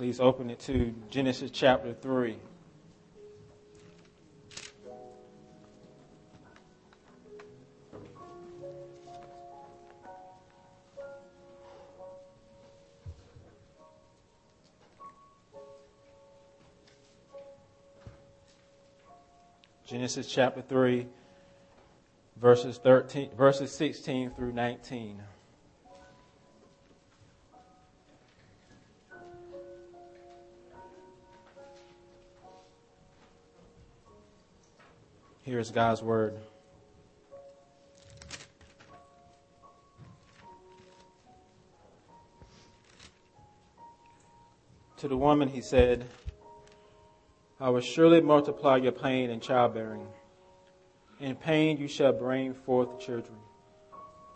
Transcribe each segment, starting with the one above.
Please open it to Genesis chapter 3. Genesis chapter 3, verses 13, verses 16 through 19. Here's God's word. To the woman, he said, I will surely multiply your pain in childbearing. In pain you shall bring forth children.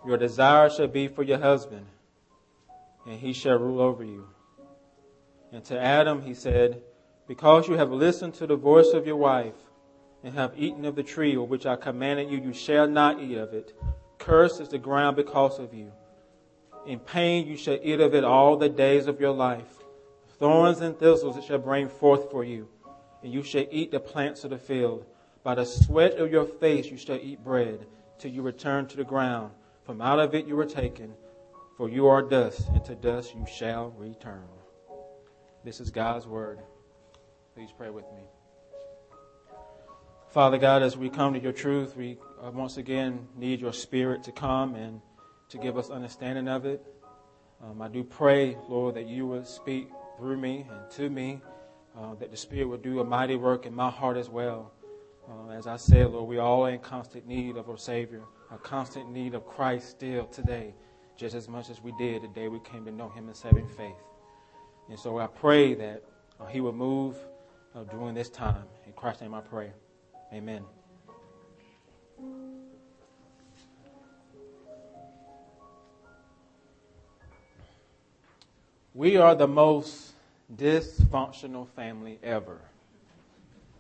Your desire shall be for your husband, and he shall rule over you. And to Adam he said, Because you have listened to the voice of your wife, and have eaten of the tree of which I commanded you, you shall not eat of it. Cursed is the ground because of you. In pain you shall eat of it all the days of your life. Thorns and thistles it shall bring forth for you and you shall eat the plants of the field. By the sweat of your face you shall eat bread, till you return to the ground. From out of it you were taken, for you are dust, and to dust you shall return. This is God's word. Please pray with me. Father God, as we come to your truth, we uh, once again need your spirit to come and to give us understanding of it. Um, I do pray, Lord, that you would speak through me and to me uh, that the Spirit will do a mighty work in my heart as well. Uh, as I said, Lord, we all are in constant need of our Savior, a constant need of Christ still today, just as much as we did the day we came to know Him in saving faith. And so I pray that uh, He will move uh, during this time. In Christ's name I pray. Amen. We are the most dysfunctional family ever.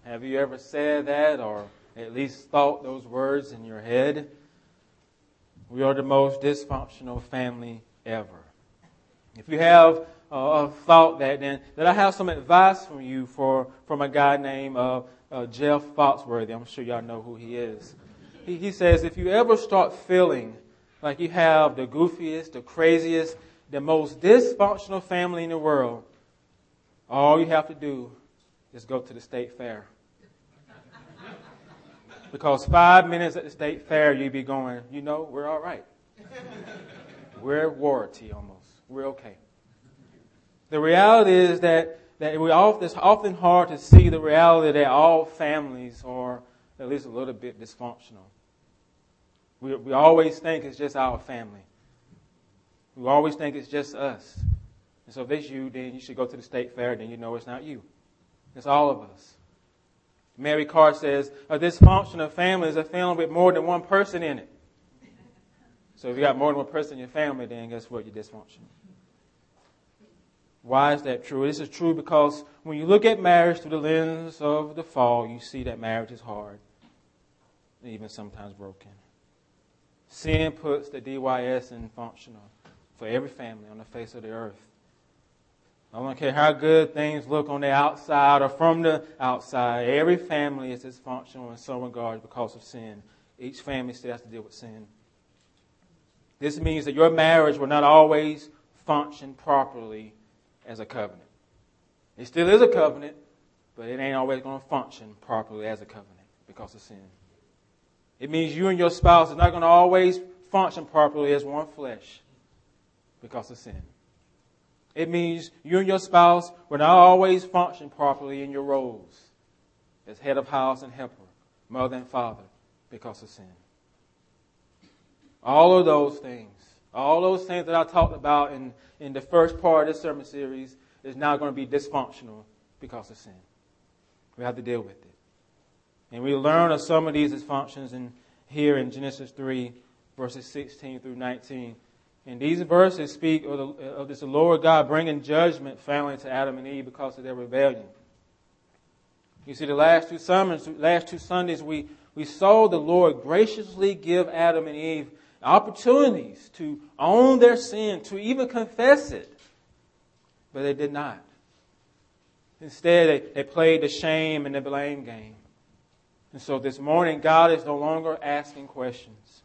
Have you ever said that or at least thought those words in your head? We are the most dysfunctional family ever. If you have uh, thought that, then that I have some advice from you for from a guy named uh, uh, Jeff Foxworthy. I'm sure y'all know who he is. He, he says if you ever start feeling like you have the goofiest, the craziest, the most dysfunctional family in the world, all you have to do is go to the state fair. Because five minutes at the state fair, you'd be going, you know, we're all right. We're warranty almost. We're okay. The reality is that, that we often, it's often hard to see the reality that all families are at least a little bit dysfunctional. We, we always think it's just our family. We always think it's just us. And so if it's you, then you should go to the state fair, then you know it's not you. It's all of us. Mary Karr says, a dysfunctional family is a family with more than one person in it. So if you got more than one person in your family, then guess what? You're dysfunctional. Why is that true? This is true because when you look at marriage through the lens of the fall, you see that marriage is hard, even sometimes broken. Sin puts the DYS in functional for every family on the face of the earth. I don't care how good things look on the outside or from the outside. Every family is dysfunctional in some regard because of sin. Each family still has to deal with sin. This means that your marriage will not always function properly as a covenant. It still is a covenant, but it ain't always going to function properly as a covenant because of sin. It means you and your spouse are not going to always function properly as one flesh because of sin. It means you and your spouse will not always function properly in your roles as head of house and helper, mother and father, because of sin. All of those things, all those things that I talked about in, in the first part of this sermon series is now going to be dysfunctional because of sin. We have to deal with it. And we learn of some of these dysfunctions in, here in Genesis 3, verses 16 through 19. And these verses speak of, the, of this Lord God bringing judgment finally to Adam and Eve because of their rebellion. You see, the last two sermons, last two Sundays, we, we saw the Lord graciously give Adam and Eve opportunities to own their sin, to even confess it. But they did not. Instead, they, they played the shame and the blame game. And so this morning, God is no longer asking questions.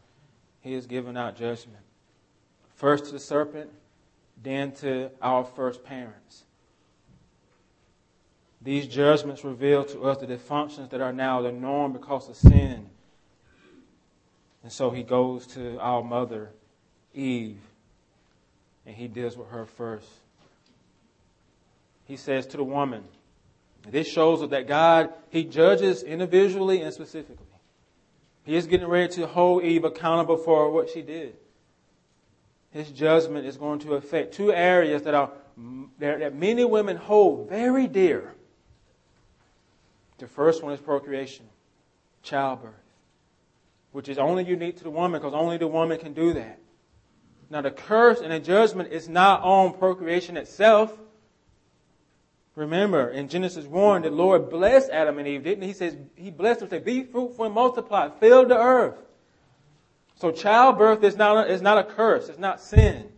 He is giving out judgment. First to the serpent, then to our first parents. These judgments reveal to us the dysfunctions that are now the norm because of sin. And so he goes to our mother, Eve, and he deals with her first. He says to the woman, this shows that God, he judges individually and specifically. He is getting ready to hold Eve accountable for what she did. His judgment is going to affect two areas that are that many women hold very dear. The first one is procreation, childbirth, which is only unique to the woman because only the woman can do that. Now, the curse and the judgment is not on procreation itself. Remember, in Genesis 1, the Lord blessed Adam and Eve, didn't he? He says, He blessed them, say, Be fruitful and multiply, fill the earth. So childbirth is not, a, is not a curse, it's not sin.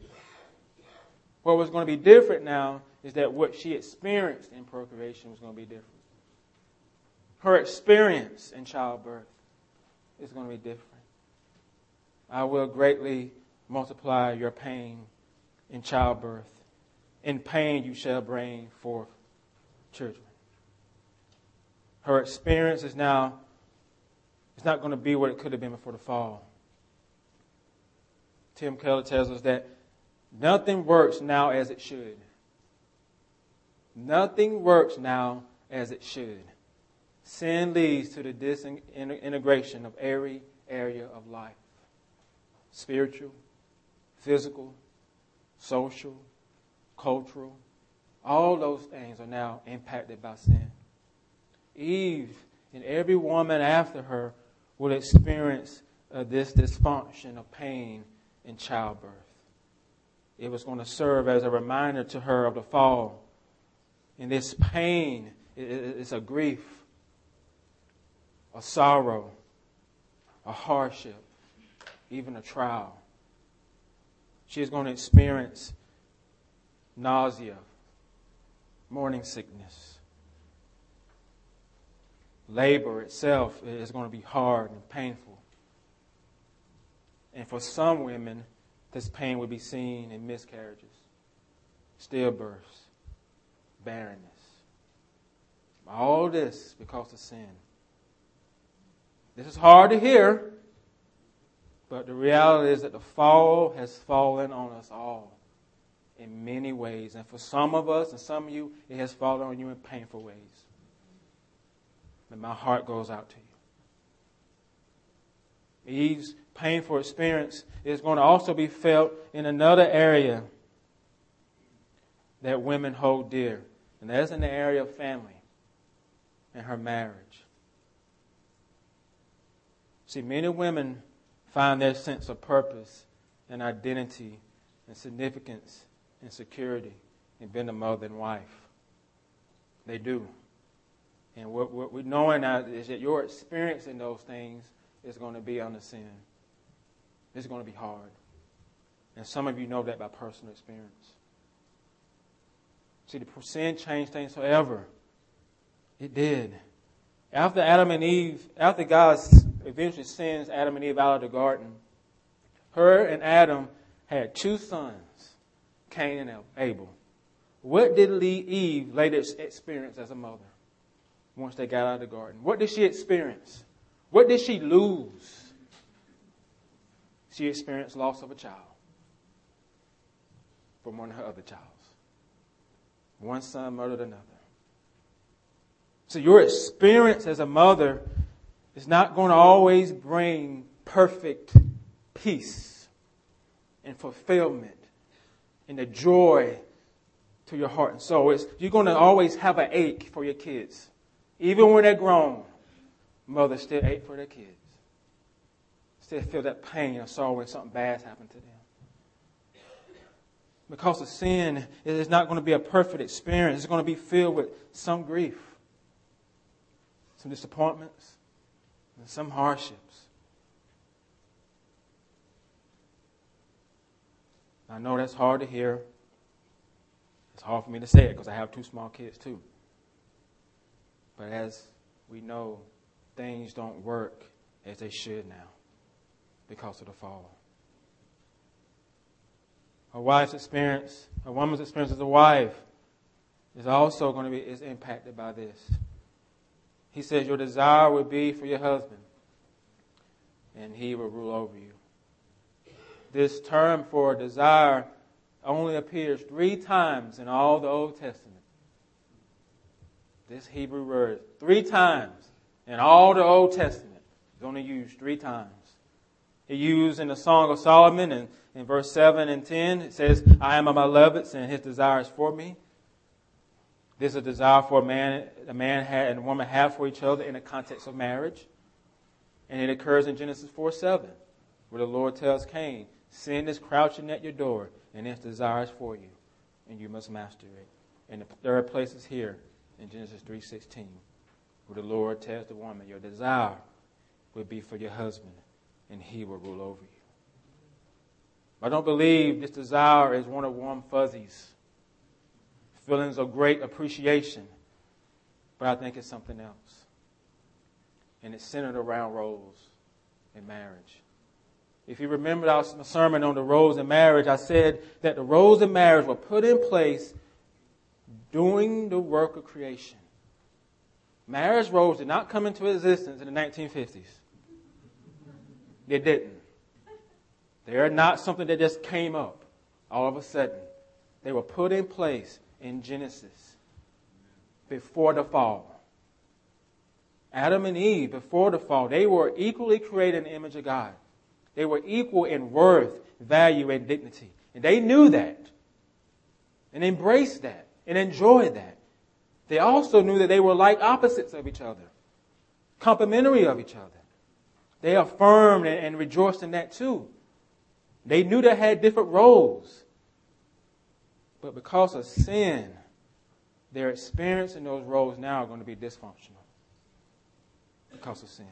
What was going to be different now is that what she experienced in procreation was going to be different. Her experience in childbirth is going to be different. I will greatly multiply your pain in childbirth. In pain you shall bring forth children. Her experience is now it's not going to be what it could have been before the fall. Tim Keller tells us that nothing works now as it should. Nothing works now as it should. Sin leads to the disintegration of every area of life spiritual, physical, social, cultural, all those things are now impacted by sin. Eve and every woman after her will experience uh, this dysfunction of pain in childbirth. It was going to serve as a reminder to her of the fall. And this pain is a grief, a sorrow, a hardship, even a trial. She is going to experience nausea, morning sickness. Labor itself is going to be hard and painful. And for some women, this pain will be seen in miscarriages, stillbirths, barrenness. All this because of sin. This is hard to hear, but the reality is that the fall has fallen on us all in many ways. And for some of us and some of you, it has fallen on you in painful ways. And my heart goes out to you. Eve's painful experience is going to also be felt in another area that women hold dear, and that's in the area of family and her marriage. See, many women find their sense of purpose and identity and significance and security in being a mother and wife. They do. And what, what we're knowing now is that your experience in those things is going to be under sin. It's going to be hard. And some of you know that by personal experience. See, the sin changed things forever. It did. After Adam and Eve, after God eventually sends Adam and Eve out of the garden, her and Adam had two sons. Cain and Abel. What did Eve later experience as a mother once they got out of the garden? What did she experience? What did she lose? She experienced loss of a child from one of her other childs. One son murdered another. So your experience as a mother is not going to always bring perfect peace and fulfillment and the joy to your heart and soul. It's, you're going to always have an ache for your kids. Even when they're grown, mothers still ache for their kids. Still feel that pain or sorrow when something bad's happened to them. Because of sin, it is not going to be a perfect experience. It's going to be filled with some grief, some disappointments, and some hardships. I know that's hard to hear. It's hard for me to say it because I have two small kids too. But as we know, things don't work as they should now because of the fall. A wife's experience, a woman's experience as a wife, is also going to be is impacted by this. He says your desire would be for your husband, and he will rule over you. This term for desire only appears three times in all the Old Testament. This Hebrew word, three times in all the Old Testament, is only used three times. It used in the Song of Solomon in, in verse 7 and 10. It says, I am a beloved, and his desire is for me. There's a desire for a man, a man and a woman have for each other in the context of marriage. And it occurs in Genesis 4 7, where the Lord tells Cain, Sin is crouching at your door, and its desires for you, and you must master it. And there are places here in Genesis 3.16 where the Lord tells the woman, Your desire will be for your husband, and he will rule over you. I don't believe this desire is one of warm fuzzies feelings of great appreciation, but I think it's something else. And it's centered around roles in marriage. If you remember our sermon on the roles in marriage, I said that the roles in marriage were put in place doing the work of creation. Marriage roles did not come into existence in the 1950s. They didn't. They are not something that just came up all of a sudden. They were put in place in Genesis before the fall. Adam and Eve, before the fall, they were equally created in the image of God. They were equal in worth, value, and dignity. And they knew that and embraced that and enjoyed that. They also knew that they were like opposites of each other, complementary of each other. They affirmed and, rejoiced in that too. They knew they had different roles. But because of sin, their experience in those roles now are going to be dysfunctional because of sin.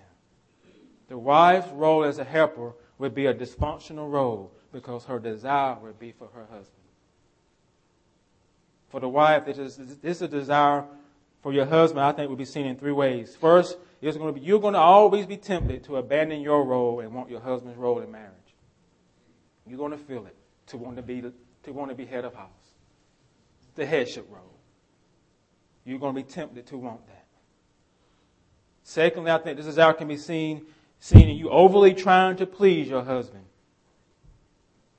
The wife's role as a helper would be a dysfunctional role because her desire would be for her husband. For the wife, this is, this is a desire for your husband, I think, would be seen in three ways. First, it's going to be, you're going to always be tempted to abandon your role and want your husband's role in marriage. You're going to feel it to want to be, to want to be head of house the headship role. You're going to be tempted to want that. Secondly, I think this desire can be seen, seen in you overly trying to please your husband,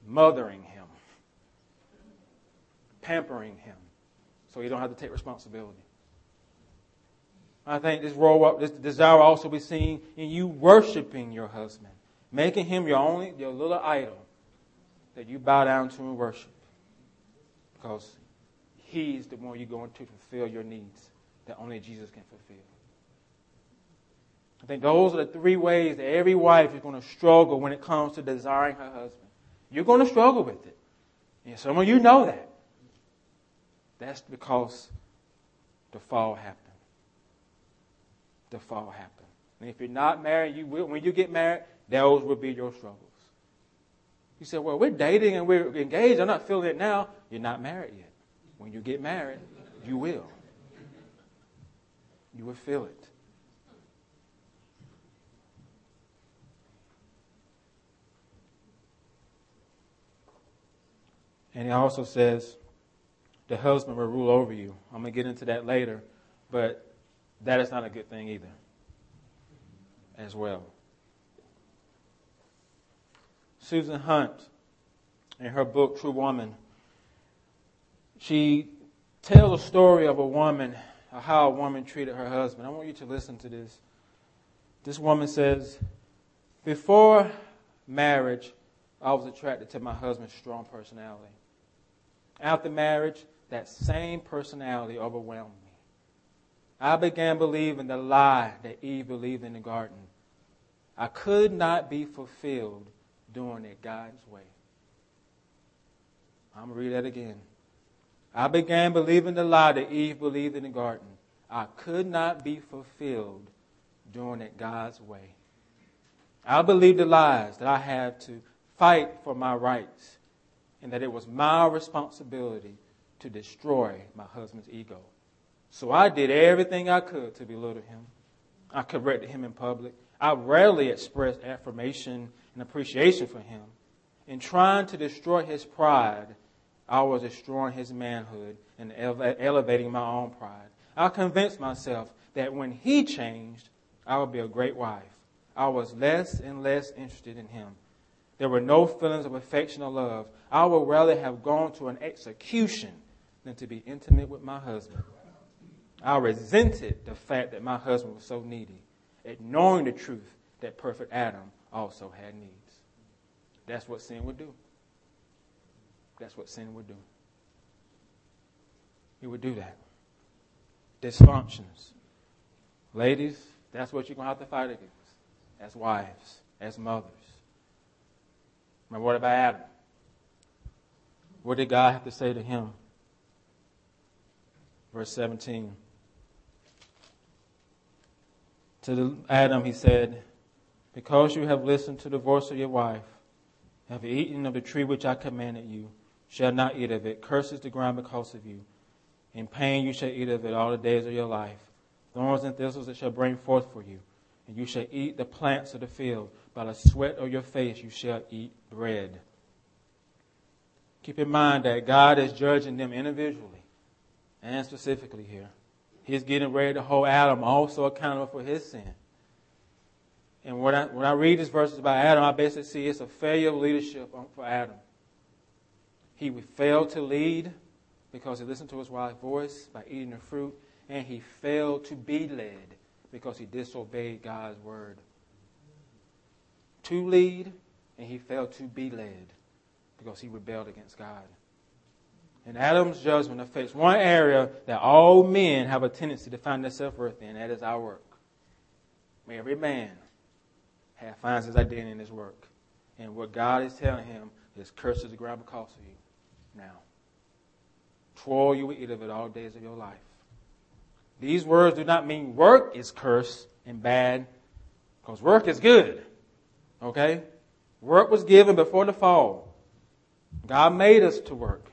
mothering him, pampering him, so you don't have to take responsibility. I think this role, up this desire also be seen in you worshiping your husband, making him your only, your little idol that you bow down to and worship. Because He's the one you're going to fulfill your needs that only Jesus can fulfill. I think those are the three ways that every wife is going to struggle when it comes to desiring her husband. You're going to struggle with it. And some of you know that. That's because the fall happened. The fall happened. And if you're not married, you will, when you get married, those will be your struggles. You say, well, we're dating and we're engaged. I'm not feeling it now. You're not married yet. When you get married, you will. You will feel it. And he also says, the husband will rule over you. I'm going to get into that later, but that is not a good thing either, as well. Susan Hunt, in her book, True Woman, she tells a story of a woman, how a woman treated her husband. I want you to listen to this. This woman says, Before marriage, I was attracted to my husband's strong personality. After marriage, that same personality overwhelmed me. I began believing the lie that Eve believed in the garden. I could not be fulfilled doing it God's way. I'm going to read that again. I began believing the lie that Eve believed in the garden. I could not be fulfilled doing it God's way. I believed the lies that I had to fight for my rights and that it was my responsibility to destroy my husband's ego. So I did everything I could to belittle him. I corrected him in public. I rarely expressed affirmation and appreciation for him. In trying to destroy his pride, I was destroying his manhood and elevating my own pride. I convinced myself that when he changed, I would be a great wife. I was less and less interested in him. There were no feelings of affection or love. I would rather have gone to an execution than to be intimate with my husband. I resented the fact that my husband was so needy, ignoring the truth that perfect Adam also had needs. That's what sin would do. That's what sin would do. It would do that. Dysfunctions. Ladies, that's what you're going to have to fight against as wives, as mothers. Now, what about Adam? What did God have to say to him? Verse 17. To Adam, he said, Because you have listened to the voice of your wife, have eaten of the tree which I commanded you, shall not eat of it. Curses the ground because of you. In pain you shall eat of it all the days of your life. Thorns and thistles it shall bring forth for you. And you shall eat the plants of the field. By the sweat of your face you shall eat bread. Keep in mind that God is judging them individually and specifically here. He's getting ready to hold Adam also accountable for his sin. And when I, when I read these verses about Adam, I basically see it's a failure of leadership for Adam. He failed to lead because he listened to his wife's voice by eating the fruit, and he failed to be led because he disobeyed God's word. To lead, and he failed to be led because he rebelled against God. And Adam's judgment affects one area that all men have a tendency to find themselves worth in, and that is our work. Every man have, finds his identity in his work. And what God is telling him is curses the ground because of you now. Toil you will eat of it all days of your life. These words do not mean work is cursed and bad, because work is good. Okay? Work was given before the fall. God made us to work.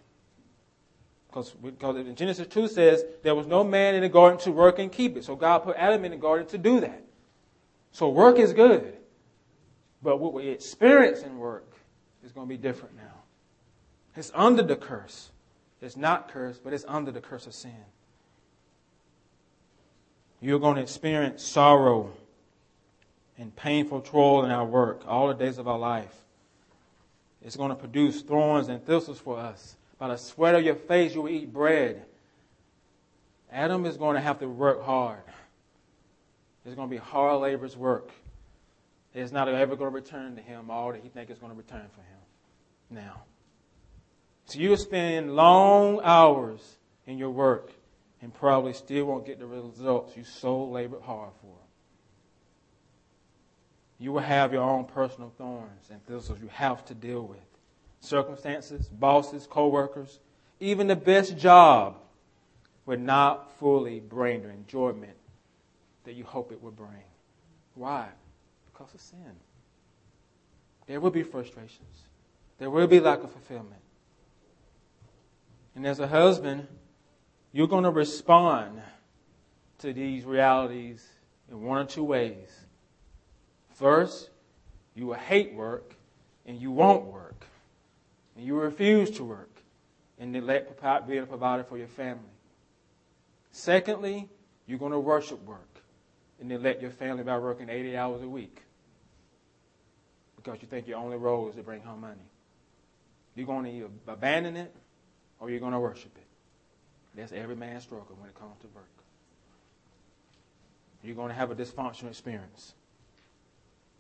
Because, because in Genesis 2 says there was no man in the garden to work and keep it. So God put Adam in the garden to do that. So work is good. But what we experience in work is going to be different now. It's under the curse. It's not cursed, but it's under the curse of sin. You're going to experience sorrow and painful toil in our work all the days of our life. It's going to produce thorns and thistles for us. By the sweat of your face, you will eat bread. Adam is going to have to work hard. It's going to be hard labor's work. It's not ever going to return to him all that he thinks is going to return for him now. So you will spend long hours in your work and probably still won't get the results you so labored hard for. You will have your own personal thorns and thistles you have to deal with. Circumstances, bosses, co-workers, even the best job will not fully bring the enjoyment that you hope it will bring. Why? Because of sin. There will be frustrations. There will be lack of fulfillment. And as a husband, you're going to respond to these realities in one or two ways. First, you will hate work and you won't work. And you refuse to work and neglect being a provider for your family. Secondly, you're going to worship work and neglect your family by working 80 hours a week because you think your only role is to bring home money. You're going to abandon it or you're going to worship it. That's every man's struggle when it comes to work. You're going to have a dysfunctional experience.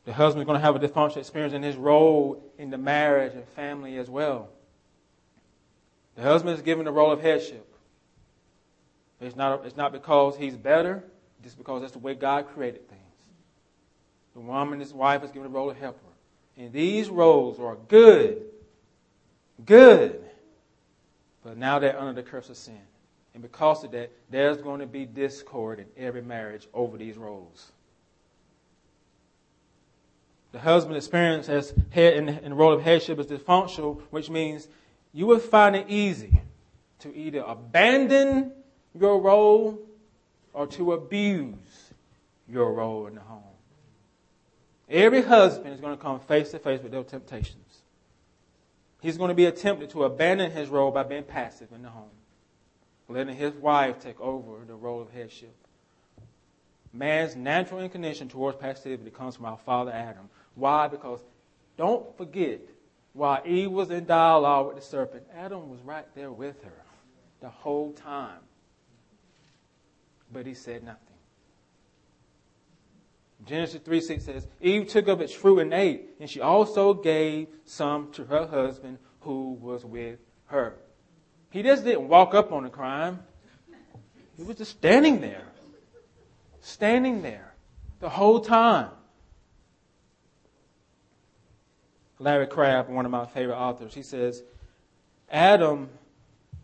The husband's going to have a dysfunctional experience in his role in the marriage and family as well. The husband is given the role of headship. It's not, it's not because he's better, just because that's the way God created things. The woman, his wife, is given the role of helper. And these roles are good. Good. But now they're under the curse of sin. And because of that, there's going to be discord in every marriage over these roles. The husband experience as head in, in the role of headship is dysfunctional, which means you will find it easy to either abandon your role or to abuse your role in the home. Every husband is going to come face to face with those temptations. He's going to be tempted to abandon his role by being passive in the home, letting his wife take over the role of headship. Man's natural inclination towards passivity comes from our father Adam. Why? Because don't forget, while Eve was in dialogue with the serpent, Adam was right there with her the whole time. But he said nothing. Genesis 3 6 says, Eve took of its fruit and ate, and she also gave some to her husband who was with her. He just didn't walk up on the crime. He was just standing there. Standing there the whole time. Larry Crabb, one of my favorite authors, he says, Adam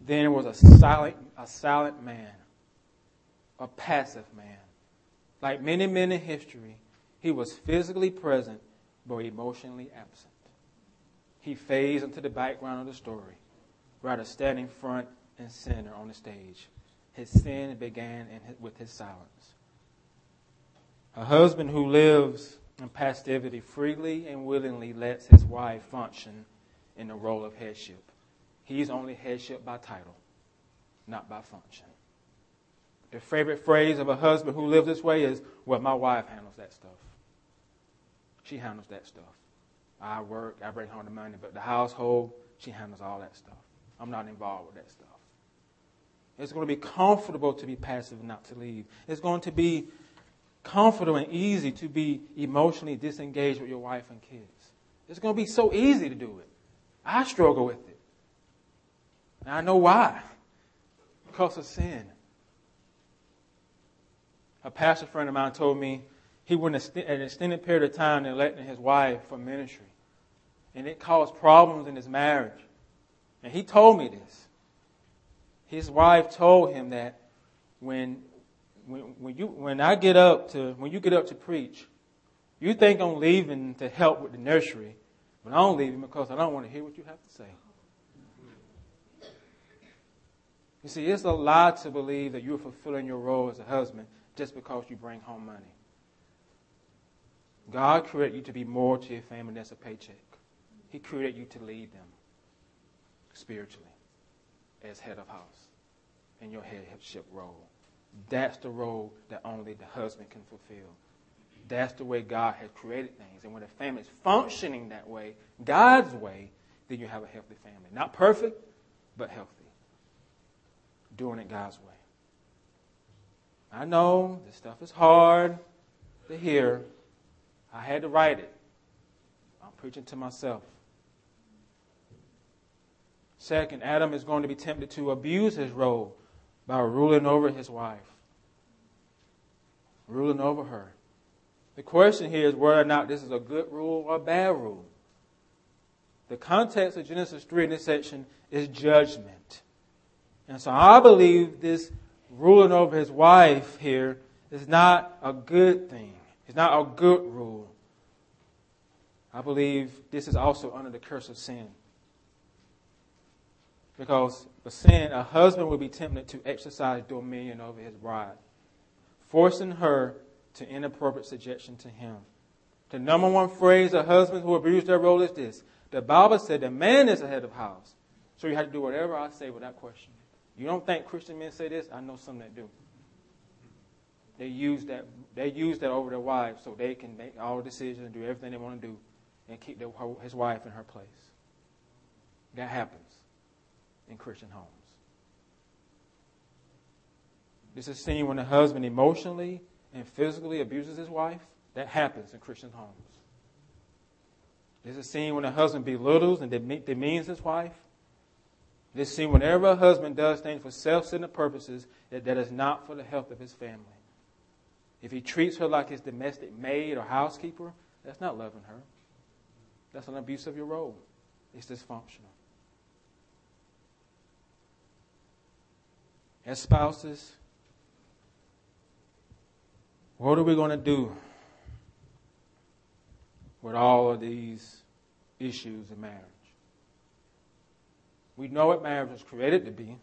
then was a silent, a silent man, a passive man. Like many men in history, he was physically present but emotionally absent. He fades into the background of the story, rather standing front and center on the stage. His sin began his, with his silence. A husband who lives in passivity freely and willingly lets his wife function in the role of headship. He's only headship by title, not by function. The favorite phrase of a husband who lives this way is, well, my wife handles that stuff. She handles that stuff. I work, I bring home the money, but the household, she handles all that stuff. I'm not involved with that stuff. It's going to be comfortable to be passive and not to lead. It's going to be comfortable and easy to be emotionally disengaged with your wife and kids. It's going to be so easy to do it. I struggle with it. And I know why. Because of sin. A pastor friend of mine told me he went an extended period of time neglecting his wife for ministry. And it caused problems in his marriage. And he told me this. His wife told him that when, when, when, you, when I get up to, when you get up to preach, you think I'm leaving to help with the nursery, but I don't leave because I don't want to hear what you have to say. You see, it's a lie to believe that you're fulfilling your role as a husband just because you bring home money. God created you to be more to your family than a paycheck. He created you to lead them spiritually as head of house in your headship role. That's the role that only the husband can fulfill. That's the way God has created things. And when a family is functioning that way, God's way, then you have a healthy family. Not perfect, but healthy. Doing it God's way. I know this stuff is hard to hear. I had to write it. I'm preaching to myself. Second, Adam is going to be tempted to abuse his role by ruling over his wife, ruling over her. The question here is whether or not this is a good rule or a bad rule. The context of Genesis 3 in this section is judgment. And so I believe this ruling over his wife here is not a good thing. It's not a good rule. I believe this is also under the curse of sin. Because for sin, a husband will be tempted to exercise dominion over his bride, forcing her to inappropriate subjection to him. The number one phrase of husbands who abuse their role is this. The Bible said the man is the head of house. So you have to do whatever I say without question. You don't think Christian men say this? I know some that do. They use that they use that over their wives so they can make all decisions and do everything they want to do and keep their, his wife in her place. That happens in Christian homes. This is seen when a husband emotionally and physically abuses his wife. That happens in Christian homes. This is seen when a husband belittles and demeans his wife. This see, whenever a husband does things for self-centered purposes, that, that is not for the health of his family. If he treats her like his domestic maid or housekeeper, that's not loving her. That's an abuse of your role. It's dysfunctional. As spouses, what are we going to do with all of these issues in marriage? We know what marriage was created to be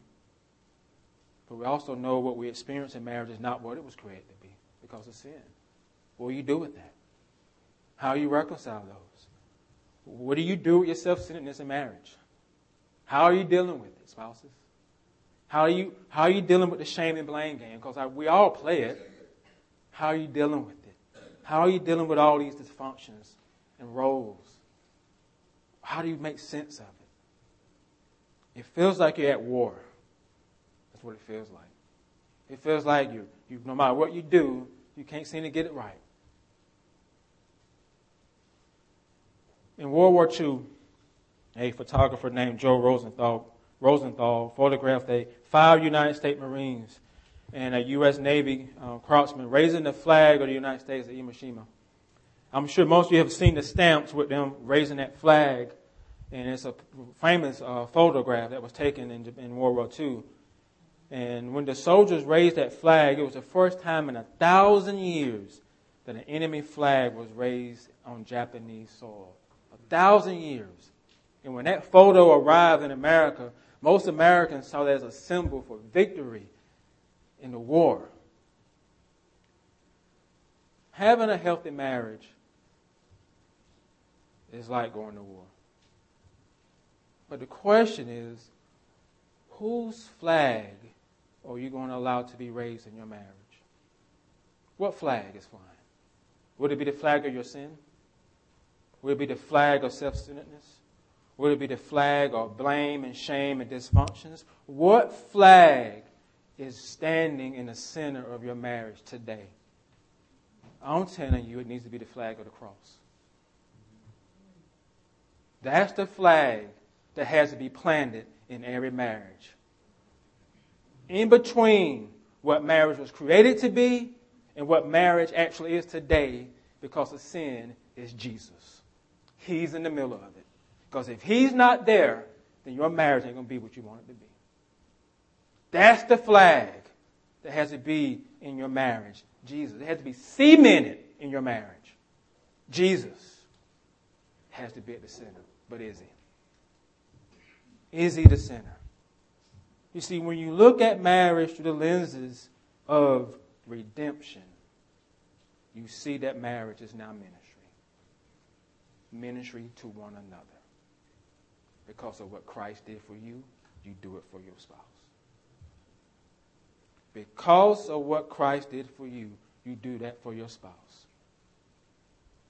But we also know what we experience in marriage is not what it was created to be because of sin. What do you do with that? How do you reconcile those? What do you do with your self centeredness in marriage? How are you dealing with it, spouses? How are you, how are you dealing with the shame and blame game? Because we all play it. How are you dealing with it? How are you dealing with all these dysfunctions and roles? How do you make sense of it? It feels like you're at war. That's what it feels like. It feels like you, you no matter what you do, you can't seem to get it right. In World War II, a photographer named Joe Rosenthal, Rosenthal photographed a five United States Marines and a U.S. Navy uh, craftsman raising the flag of the United States at Iwo Jima. I'm sure most of you have seen the stamps with them raising that flag, and it's a famous uh, photograph that was taken in, in World War II. And when the soldiers raised that flag, it was the first time in a thousand years that an enemy flag was raised on Japanese soil. A thousand years. And when that photo arrived in America, most Americans saw that as a symbol for victory in the war. Having a healthy marriage is like going to war. But the question is whose flag are you going to allow to be raised in your marriage? What flag is flying? Would it be the flag of your sin? Would it be the flag of self centeredness? Would it be the flag of blame and shame and dysfunctions? What flag is standing in the center of your marriage today? I'm telling you, it needs to be the flag of the cross. That's the flag that has to be planted in every marriage. In between what marriage was created to be and what marriage actually is today, because of sin, is Jesus. He's in the middle of it. Because if he's not there, then your marriage ain't going to be what you want it to be. That's the flag that has to be in your marriage. Jesus. It has to be cemented in your marriage. Jesus has to be at the center. But is he? Is he the center? You see, when you look at marriage through the lenses of redemption, you see that marriage is now ministry. Ministry to one another. Because of what Christ did for you, you do it for your spouse. Because of what Christ did for you, you do that for your spouse.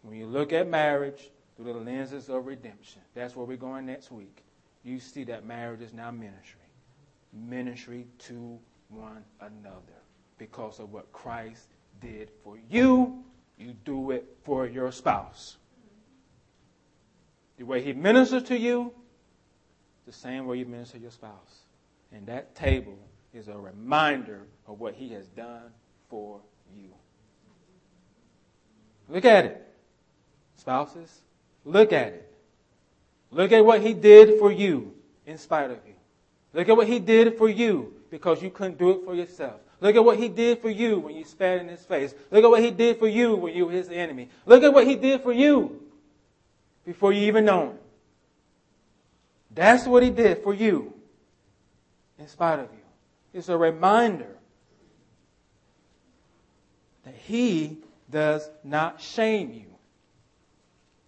When you look at marriage through the lenses of redemption, that's where we're going next week. You see that marriage is now ministry. Ministry to one another. Because of what Christ did for you, you do it for your spouse. The way he ministers to you, the same way you minister to your spouse. And that table is a reminder of what he has done for you. Look at it. Spouses, look at it. Look at what he did for you in spite of you. Look at what he did for you because you couldn't do it for yourself. Look at what he did for you when you spat in his face. Look at what he did for you when you were his enemy. Look at what he did for you before you even know him. That's what he did for you in spite of you. It's a reminder that he does not shame you.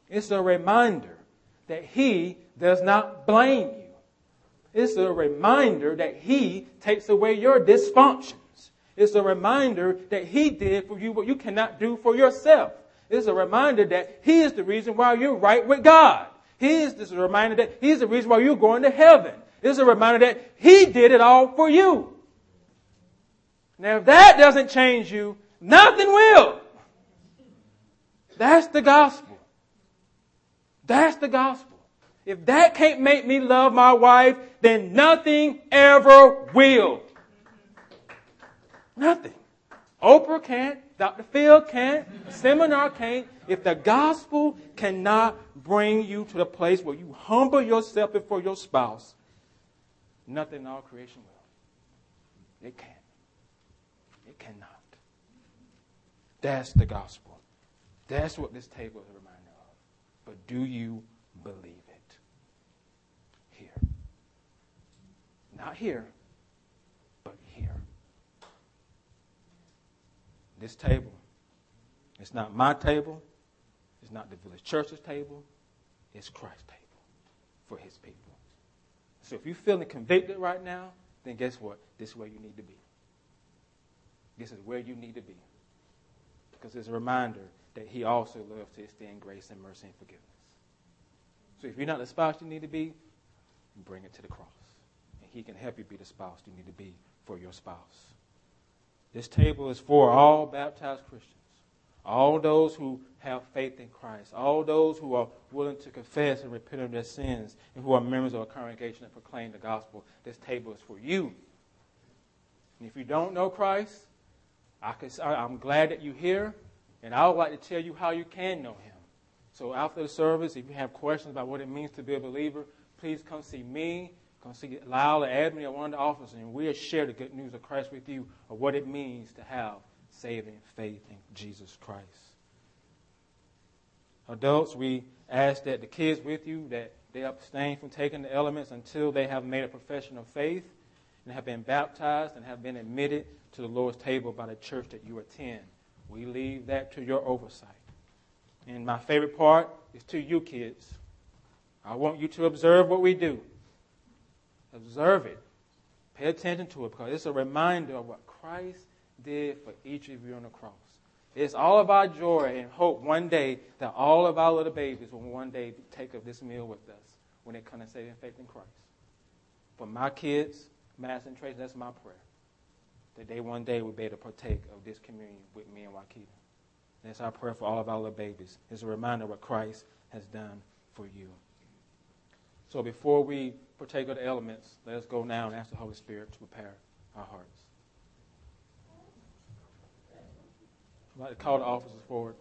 It's a reminder that he does not blame you. It's a reminder that he takes away your dysfunctions. It's a reminder that he did for you what you cannot do for yourself. It's a reminder that he is the reason why you're right with God. He is this reminder that he's the reason why you're going to heaven. It's a reminder that he did it all for you. Now, if that doesn't change you, nothing will. That's the gospel. That's the gospel. If that can't make me love my wife, then nothing ever will. Nothing. Oprah can't. Dr. Phil can't. Seminar can't. If the gospel cannot bring you to the place where you humble yourself before your spouse, nothing in all creation will. It can't. It cannot. That's the gospel. That's what this table is. But do you believe it? Here. Not here, but here. this table, it's not my table, it's not the village church's table, it's Christ's table for his people. So if you're feeling convicted right now, then guess what? This is where you need to be. This is where you need to be. Because it's a reminder that he also loves to extend grace and mercy and forgiveness. So if you're not the spouse you need to be, bring it to the cross. And he can help you be the spouse you need to be for your spouse. This table is for all baptized Christians, all those who have faith in Christ, all those who are willing to confess and repent of their sins, and who are members of a congregation that proclaim the gospel. This table is for you. And if you don't know Christ, I am glad that you're here, and I would like to tell you how you can know Him. So after the service, if you have questions about what it means to be a believer, please come see me Come see Lyle or Edmund or one of the officers, and we'll share the good news of Christ with you of what it means to have saving faith in Jesus Christ. Adults, we ask that the kids with you that they abstain from taking the elements until they have made a profession of faith and have been baptized and have been admitted to the Lord's table by the church that you attend. We leave that to your oversight. And my favorite part is to you kids. I want you to observe what we do. Observe it. Pay attention to it because it's a reminder of what Christ did for each of you on the cross. It's all of our joy and hope one day that all of our little babies will one day take of this meal with us when they come and saving faith in Christ. For my kids, Mass and Trace, that's my prayer. That they one day will be able to partake of this communion with me and Wakita. That's our prayer for all of our little babies. It's a reminder of what Christ has done for you. So before we partake of the elements, let us go now and ask the Holy Spirit to prepare our hearts. I'd like to call the officers forward.